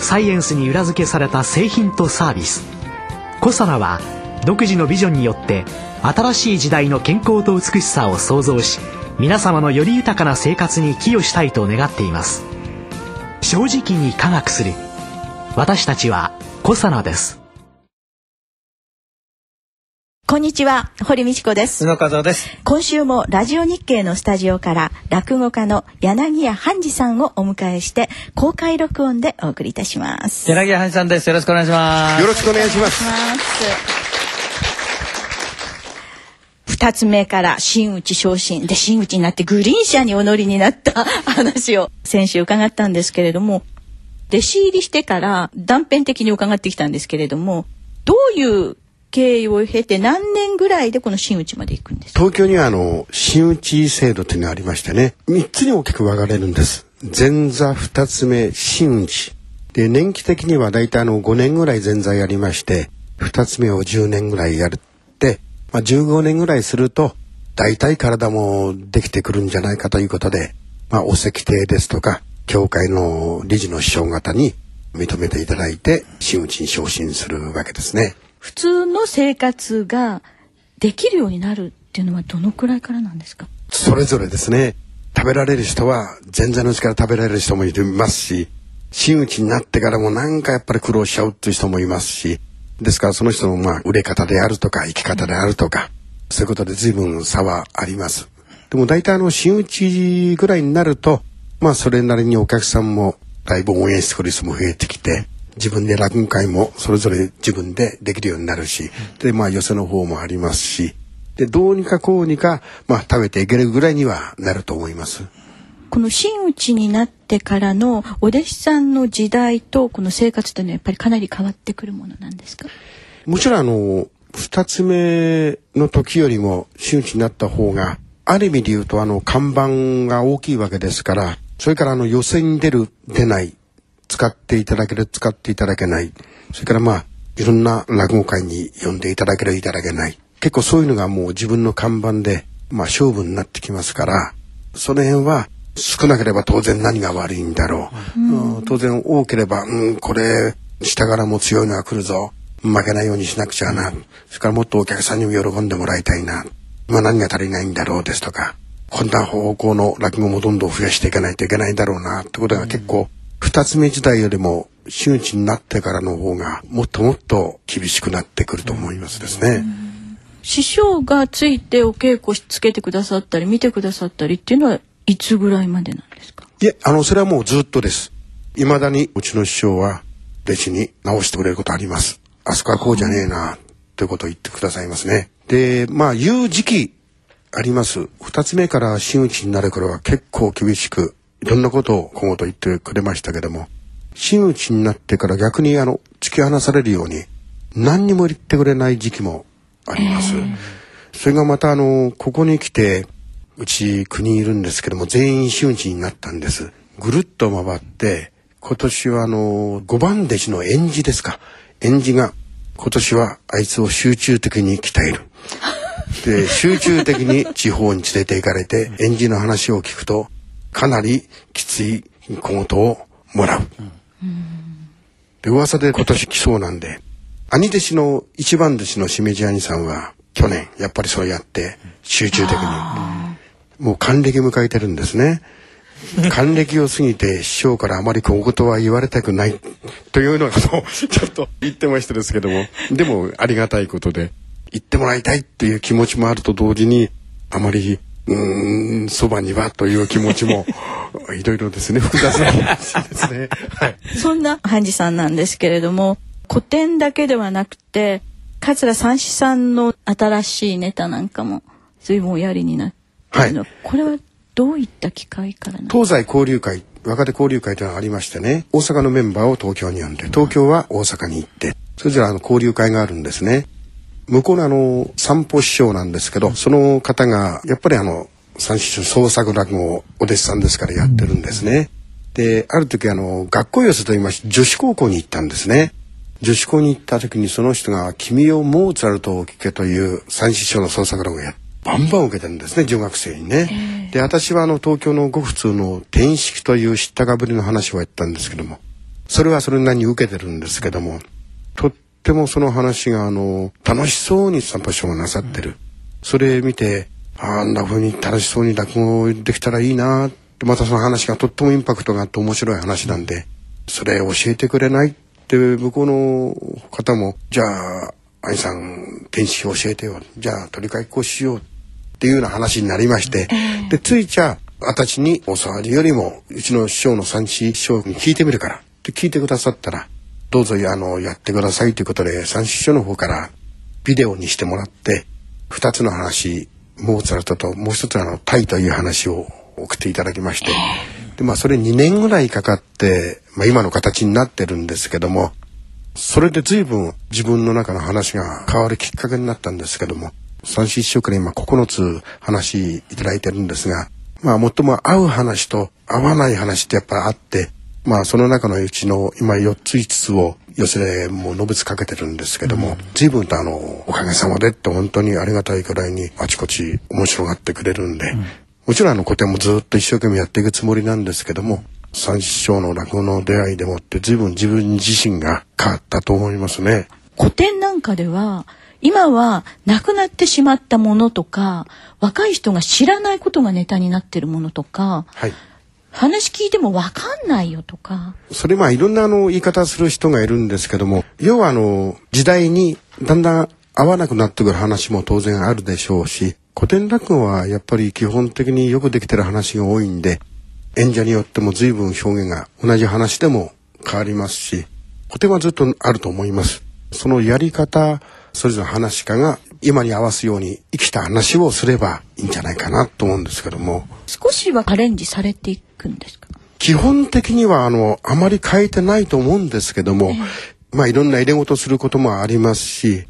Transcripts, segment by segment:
サイエンスに裏付けされた製品とサービス。コサナは独自のビジョンによって新しい時代の健康と美しさを創造し皆様のより豊かな生活に寄与したいと願っています。正直に科学する。私たちはコサナです。こんにちは、堀道子です。宇野和夫です。今週もラジオ日経のスタジオから落語家の柳家半次さんをお迎えして公開録音でお送りいたします。柳葉さんです。よろしくお願いします。よろしくお願いします。二つ目から真打ち昇進で真打ちになってグリーン車にお乗りになった話を先週伺ったんですけれども弟子入りしてから断片的に伺ってきたんですけれどもどういう経緯を経て何年ぐらいでこの真打ちまで行くんですか？東京にはあの、真打ち制度というのがありましてね、三つに大きく分かれるんです。前座二つ目、真打ち。で、年季的には大体あの、5年ぐらい前座やりまして、二つ目を10年ぐらいやるって、まあ、15年ぐらいすると、大体体もできてくるんじゃないかということで、まあ、お石亭ですとか、教会の理事の師匠方に認めていただいて、真打ちに昇進するわけですね。普通の生活ができるようになるっていうのはどのくらいからなんですか？それぞれですね。食べられる人は前座のうちから食べられる人もいますし真打ちになってからもなんかやっぱり苦労しちゃうっていう人もいますしですからその人のまあ売れ方であるとか生き方であるとかそういうことで随分差はあります。でも大体あの真打ちぐらいになるとまあそれなりにお客さんもだいぶ応援してくる人も増えてきて自分で落語会もそれぞれ自分でできるようになるしでまあ寄せの方もありますしでどうにかこうにか、まあ、食べていけるぐらいにはなると思います。この真打ちになってからのお弟子さんの時代とこの生活というのはやっぱりかなり変わってくるものなんですか？もちろんあの二つ目の時よりも真打ちになった方がある意味で言うとあの看板が大きいわけですからそれからあの予選に出る出ない使っていただける使っていただけない。それからまあいろんな落語会に呼んでいただけるいただけない。結構そういうのがもう自分の看板でまあ勝負になってきますからその辺は少なければ当然何が悪いんだろう、うん。当然多ければ、うん、これ下からも強いのが来るぞ。負けないようにしなくちゃな、それからもっとお客さんにも喜んでもらいたいな、まあ、何が足りないんだろうですとか。こんな方向の落語もどんどん増やしていかないといけないだろうな。ってことが結構、二つ目時代よりも真打ちになってからの方がもっともっと厳しくなってくると思いますですね。師匠がついてお稽古しつけてくださったり見てくださったりっていうのはいつぐらいまでなんですか？いえ、あの、それはもうずっとです。未だにうちの師匠は弟子に直してくれることあります。あそこはこうじゃねえな、ということを言ってくださいますね。で、まあ、言う時期あります。二つ目から真打ちになる頃は結構厳しく、いろんなことを今後と言ってくれましたけども、真打ちになってから逆にあの、突き放されるように、何にも言ってくれない時期もあります。それがまたあの、ここに来て、うち9人いるんですけども、全員真打ちになったんです。ぐるっと回って、今年はあの、5番弟子の園児ですか。園児が、今年はあいつを集中的に鍛える。で、集中的に地方に連れて行かれて、園児の話を聞くと、かなりきつい小言をもらう。で、噂で今年来そうなんで、兄弟子の一番弟子のしめじ兄さんは、去年、やっぱりそうやって、集中的に。もう還暦迎えてるんですね。還暦を過ぎて師匠からあまり小言は言われたくないというようなことをちょっと言ってましたですけどもでもありがたいことで言ってもらいたいっていう気持ちもあると同時にあまりうーんそばにはという気持ちも いろいろですね複雑な気持ちですね。はいそんな半次さんなんですけれども古典だけではなくて桂三枝さんの新しいネタなんかも随分おやりになってるの、これはどういった機会から東西交流会若手交流会というのがありましてね、大阪のメンバーを東京に呼んで、東京は大阪に行って、それぞれあの交流会があるんですね。向こうのあの、散歩師匠なんですけど、その方が、やっぱりあの、三師匠創作落語をお弟子さんですからやってるんですね。で、ある時あの、学校寄せと言いまして、女子高校に行ったんですね。女子校に行った時にその人が「君をモーツァルトを聴け」という三師匠の創作論をやバンバン受けてるんですね女学生にね。で私はあの東京のご普通の転式という知ったかぶりの話をやったんですけどもそれはそれなりに受けてるんですけどもとってもその話があの楽しそうに散歩師匠がなさってる。それ見てあんな風に楽しそうに落語できたらいいなってまたその話がとってもインパクトがあって面白い話なんでそれ教えてくれないで向こうの方も「じゃあ兄さん天使教えてよ。じゃあ取り替えこうしよう」っていうような話になりまして、でついちゃ私に教わるよりもうちの師匠の三師匠に聞いてみるから。って聞いてくださったらどうぞあのやってくださいということで三師匠の方からビデオにしてもらって2つの話モーツァルトともう一つあのタイという話を送っていただきまして。でまあそれ2年ぐらいかかって、まあ、今の形になってるんですけどもそれで随分自分の中の話が変わるきっかけになったんですけども三子一生から今9つ話いただいてるんですがまあ最も合う話と合わない話ってやっぱあってまあその中のうちの今4つ5つを寄せでもうのぶつかけてるんですけども、うん、随分とあのおかげさまでって本当にありがたいくらいにあちこち面白がってくれるんで、うん。もちろんあの古典もずっと一生懸命やっていくつもりなんですけども、三師匠の落語の出会いでもって随分自分自身が変わったと思いますね。古典なんかでは、今は亡くなってしまったものとか、若い人が知らないことがネタになってるものとか、はい、話聞いてもわかんないよとか。それまあいろんなあの言い方する人がいるんですけども、要はあの時代にだんだん合わなくなってくる話も当然あるでしょうし、古典落語はやっぱり基本的によくできてる話が多いんで演者によっても随分表現が同じ話でも変わりますし古典はずっとあると思いますそのやり方それぞれ話し家が今に合わすように生きた話をすればいいんじゃないかなと思うんですけども少しはアレンジされていくんですか？基本的にはあのあまり変えてないと思うんですけども、えー、まあいろんな入れ事することもありますし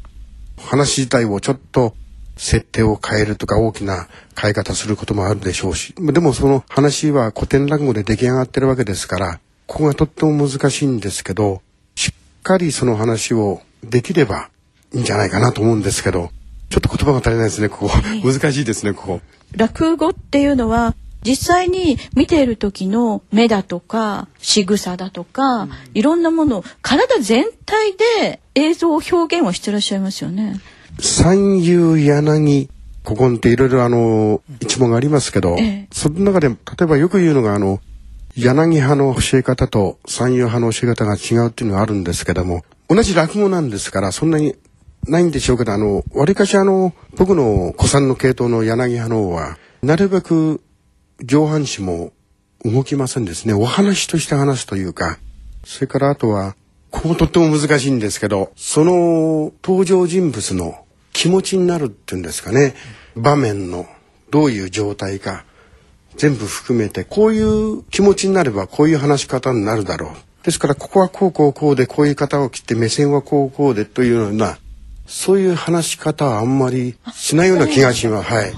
話自体をちょっと設定を変えるとか大きな変え方することもあるでしょうしでもその話は古典落語で出来上がってるわけですからここがとっても難しいんですけどしっかりその話をできればいいんじゃないかなと思うんですけどちょっと言葉が足りないですねここ。難しいですねここ。落語っていうのは実際に見ている時の目だとか仕草だとか、うん、いろんなもの体全体で映像表現をしてらっしゃいますよね。三遊柳古今っていろいろあの一問がありますけど、ええ、その中で例えばよく言うのがあの柳派の教え方と三遊派の教え方が違うっていうのがあるんですけども同じ落語なんですからそんなにないんでしょうけどあのわりかしあの僕の古参の系統の柳派の方はなるべく上半身も動きませんですね。お話として話すというかそれからあとはこことっても難しいんですけどその登場人物の気持ちになるっていうんですかね。場面のどういう状態か全部含めてこういう気持ちになればこういう話し方になるだろう。ですからここはこうこうこうでこういう方を切って目線はこうこうでというようなそういう話し方はあんまりしないような気がします。はい。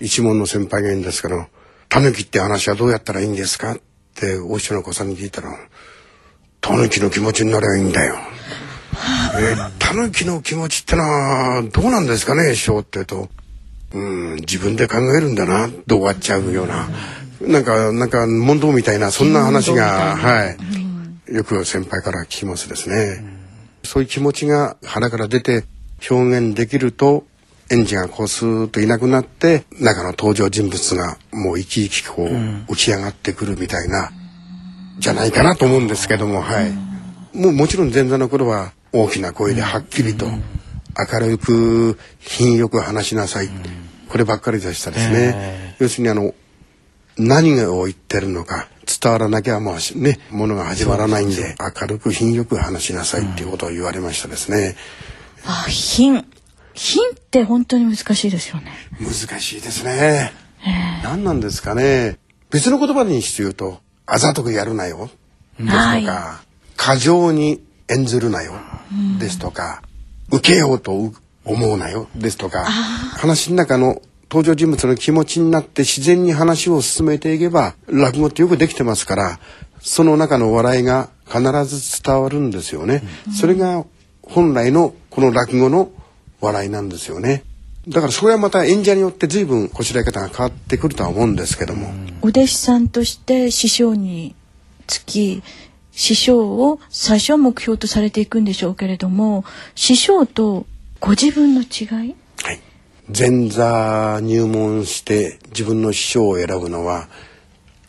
一門の先輩がいいんですけど「タヌキって話はどうやったらいいんですか?」ってお師匠の子さんに聞いたら「タヌキの気持ちになればいいんだよ」えー、タヌキの気持ちってのはどうなんですかね？師匠って言うとうん自分で考えるんだなと終わっちゃうようななんかなんか問答みたいなそんな話がはいよく先輩から聞きますですね。そういう気持ちが腹から出て表現できると園児がこうスーッといなくなって中の登場人物がもう生き生きこう浮き上がってくるみたいなじゃないかなと思うんですけどもはい。もうもちろん前座の頃は大きな声ではっきりと明るく品よく話しなさい、こればっかりでしたですね、要するにあの何を言ってるのか伝わらなきゃもうねものが始まらないんで明るく品よく話しなさいっていうことを言われましたですね、あ品品って本当に難しいですよね。難しいですね。何なんですかね。別の言葉にして言うとあざとくやるなよ。ですとか、はい。過剰に演ずるなよ。ですとか、受けようと思うなよ。ですとか、話の中の登場人物の気持ちになって自然に話を進めていけば落語ってよくできてますからその中の笑いが必ず伝わるんですよね。それが本来のこの落語の笑いなんですよね。だからそれはまた演者によって随分こしらえ方が変わってくるとは思うんですけども。お弟子さんとして師匠につき師匠を最初は目標とされていくんでしょうけれども師匠とご自分の違い？はい、前座入門して自分の師匠を選ぶのは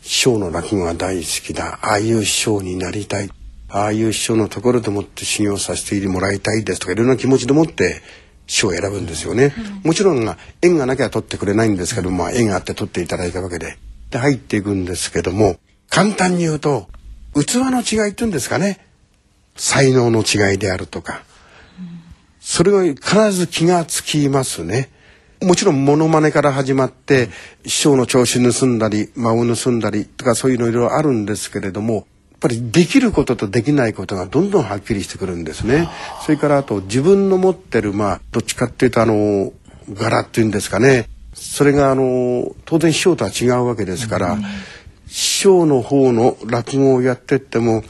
師匠の落語が大好きだああいう師匠になりたいああいう師匠のところでもって修行させてもらいたいですとかいろんな気持ちでもって師匠を選ぶんですよね、もちろんが縁がなきゃ取ってくれないんですけども、まあ、縁があって取っていただいたわけで。で入っていくんですけども簡単に言うと器の違いっていうんですかね。才能の違いであるとか。それは必ず気がつきますね。もちろんモノマネから始まって師匠の調子盗んだり間を盗んだりとかそういうのいろいろあるんですけれどもぱりできることとできないことがどんどんはっきりしてくるんですね。それからあと自分の持ってるまあどっちかっていうとあの柄っていうんですかね。それがあの当然師匠とは違うわけですから、師匠の方の落語をやってっても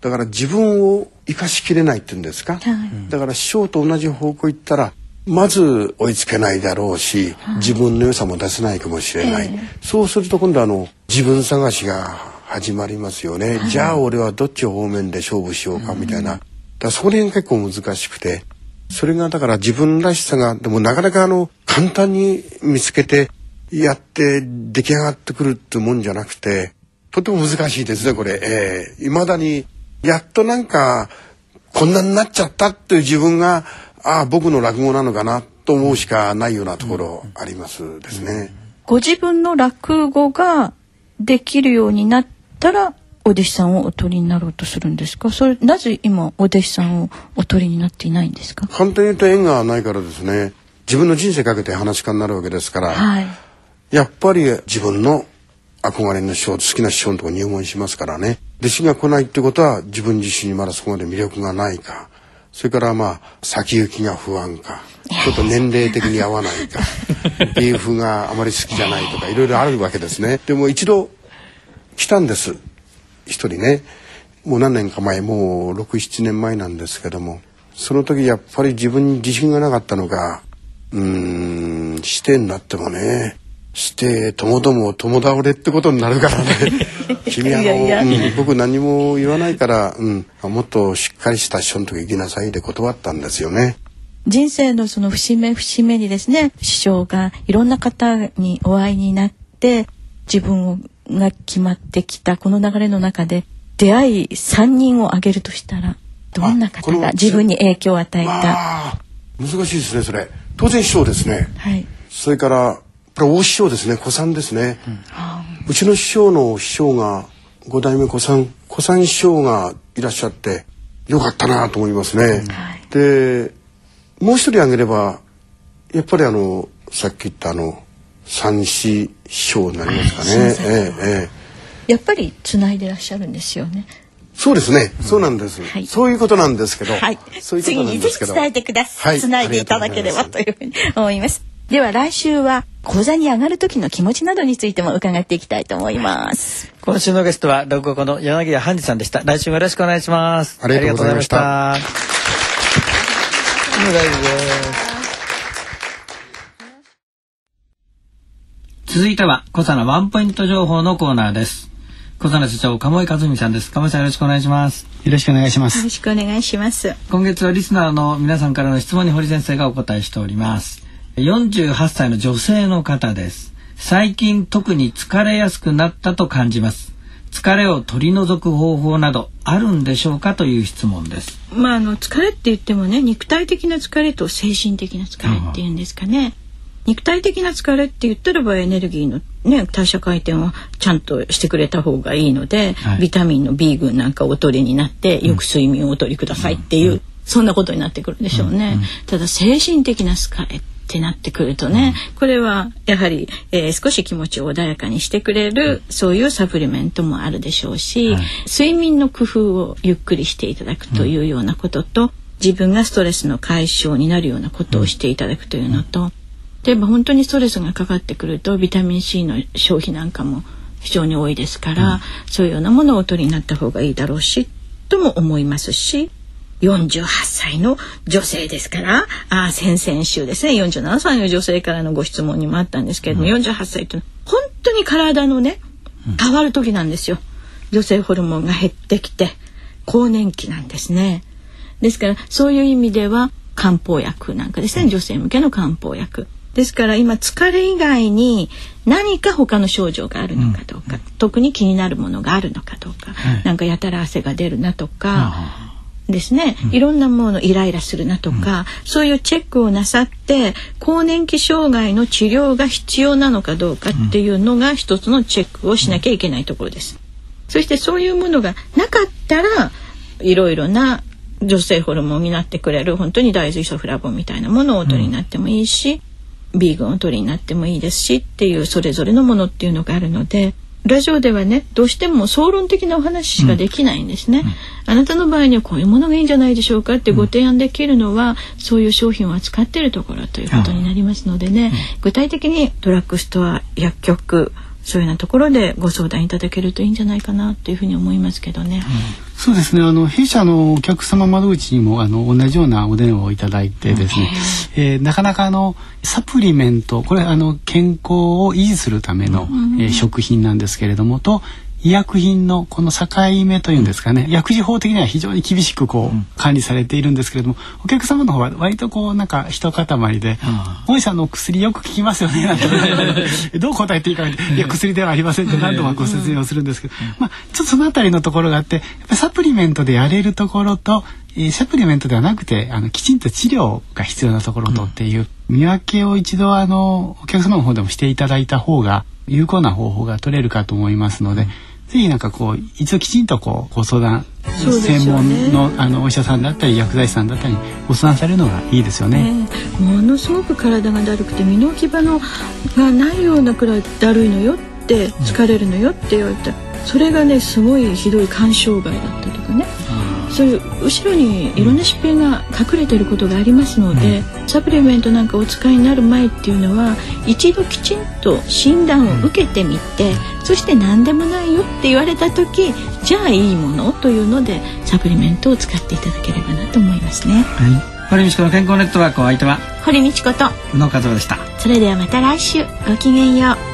だから自分を生かしきれないっていうんですか、はい。だから師匠と同じ方向行ったらまず追いつけないだろうし、自分の良さも出せないかもしれない、そうすると今度あの自分探しが始まりますよね、じゃあ俺はどっち方面で勝負しようかみたいな、だそれが結構難しくてそれがだから自分らしさがでもなかなかあの簡単に見つけてやって出来上がってくるってもんじゃなくてとても難しいですねこれ。えー、未だにやっとなんかこんなになっちゃったっていう自分がああ僕の落語なのかなと思うしかないようなところありますですね。ご自分の落語ができるようになったらお弟子さんをお取りになろうとするんですか？それなぜ今お弟子さんをお取りになっていないんですか？簡単に言うと縁がないからですね。自分の人生かけて話し家になるわけですから、はい。やっぱり自分の憧れの師匠好きな師匠のとこ入門しますからね。弟子が来ないってことは自分自身にまだそこまで魅力がないか。それからまあ先行きが不安か。ちょっと年齢的に合わないか。芸風があまり好きじゃないとかいろいろあるわけですね。でも一度来たんです。一人ね。もう何年か前もう67年前なんですけども。その時やっぱり自分に自信がなかったのかうーんしてになってもね。してともども共倒れってことになるからね。君あの僕何も言わないから、うん、もっとしっかりした師匠のとこ行きなさいで断ったんですよね。人生のその節目節目にですね師匠がいろんな方にお会いになって自分が決まってきたこの流れの中で出会い3人を挙げるとしたらどんな方が自分に影響を与えた、難しいですねそれ。当然師匠ですね。はい、それからこれ大師匠ですね。古参ですね、うちの師匠の師匠が五代目古参古参師匠がいらっしゃってよかったなと思いますね、でもう一人挙げればやっぱりあのさっき言ったあの三子師匠になりますかね、ええええやっぱりつないでらっしゃるんですよね。そうですね、そうなんです、はいそういうことなんですけど、はい、そういうこと次にぜひなんですけど伝えてください。はいつないでいただければというふうに思います。では来週は講座に上がる時の気持ちなどについても伺っていきたいと思います。今週のゲストは落語家の柳家半次さんでした。来週もよろしくお願いします。ありがとうございました続いては、小佐のワンポイント情報のコーナーです。小佐の社長、鴨井和美さんです。鴨井さんよろしくお願いします。よろしくお願いします。よろしくお願いします。今月はリスナーの皆さんからの質問に堀先生がお答えしております。48歳の女性の方です。最近特に疲れやすくなったと感じます。疲れを取り除く方法などあるんでしょうかという質問です。まああの疲れって言ってもね肉体的な疲れと精神的な疲れっていうんですかね。肉体的な疲れって言ったらばエネルギーのね代謝回転はちゃんとしてくれた方がいいので、はい。ビタミンの B 群なんかをお取りになってよく睡眠をお取りくださいっていう、そんなことになってくるんでしょうね。ただ精神的な疲れっってなってくるとね、これはやはり、えー、少し気持ちを穏やかにしてくれるそういうサプリメントもあるでしょうし、はい、睡眠の工夫をゆっくりしていただくというようなことと、自分がストレスの解消になるようなことをしていただくというのと、例えば本当にストレスがかかってくるとビタミン C の消費なんかも非常に多いですから、うん、そういうようなものをお取りになった方がいいだろうしとも思いますし48歳の女性ですからあ先々週ですね47歳の女性からのご質問にもあったんですけれども、うん、48歳というのは本当に体のね変わる時なんですよ。女性ホルモンが減ってきて更年期なんですね。ですからそういう意味では漢方薬なんかですね女性向けの漢方薬ですから今疲れ以外に何か他の症状があるのかどうか、うん、特に気になるものがあるのかどうか、はい、なんかやたら汗が出るなとか、ですね、いろんなものイライラするなとか、うん、そういうチェックをなさって更年期障害の治療が必要なのかどうかっていうのが一つのチェックをしなきゃいけないところです。そしてそういうものがなかったらいろいろな女性ホルモンになってくれる本当に大豆イソフラボンみたいなものをお取りになってもいいし、ビーガンを取りになってもいいですしっていうそれぞれのものっていうのがあるのでラジオではねどうしても総論的なお話しかできないんですね、うん。うん、あなたの場合にはこういうものがいいんじゃないでしょうかってご提案できるのは、うん、そういう商品を扱っているところということになりますのでね、具体的にドラッグストア薬局そういうようなところでご相談いただけるといいんじゃないかなというふうに思いますけどね。うん、そうですね。あの弊社のお客様窓口にもあの同じようなお電話をいただいてですね、うん、えー、なかなかあのサプリメントこれあの健康を維持するための、うん、えー、食品なんですけれどもと医薬品のこの境目というんですかね、薬事法的には非常に厳しくこう管理されているんですけれどもお客様の方は割とこうなんか一塊で「お医者の薬よく効きますよね」なんて どう答えていいかいや薬ではありません」って何度もご説明をするんですけど、まあ、ちょっとその辺りのところがあってやっぱサプリメントでやれるところとサプリメントではなくてあのきちんと治療が必要なところとっていう、見分けを一度あのお客様の方でもしていただいた方が有効な方法が取れるかと思いますので。ぜひなんかこう一度きちんとこうご相談、専門のあのお医者さんだったり薬剤師さんだったりご相談されるのがいいですよね。ねものすごく体がだるくて身の置き場のがないようなくらいだるいのよって疲れるのよって言われて、それがねすごいひどい肝障害だったとかね。そういう後ろにいろんな疾病が隠れてることがありますので、うん、サプリメントなんかお使いになる前っていうのは一度きちんと診断を受けてみて、うん、そして何でもないよって言われた時じゃあいいものというのでサプリメントを使っていただければなと思いますね。はい。堀道子の健康ネットワークお相手は堀道子と。宇野和夫でした。それではまた来週。ごきげんよう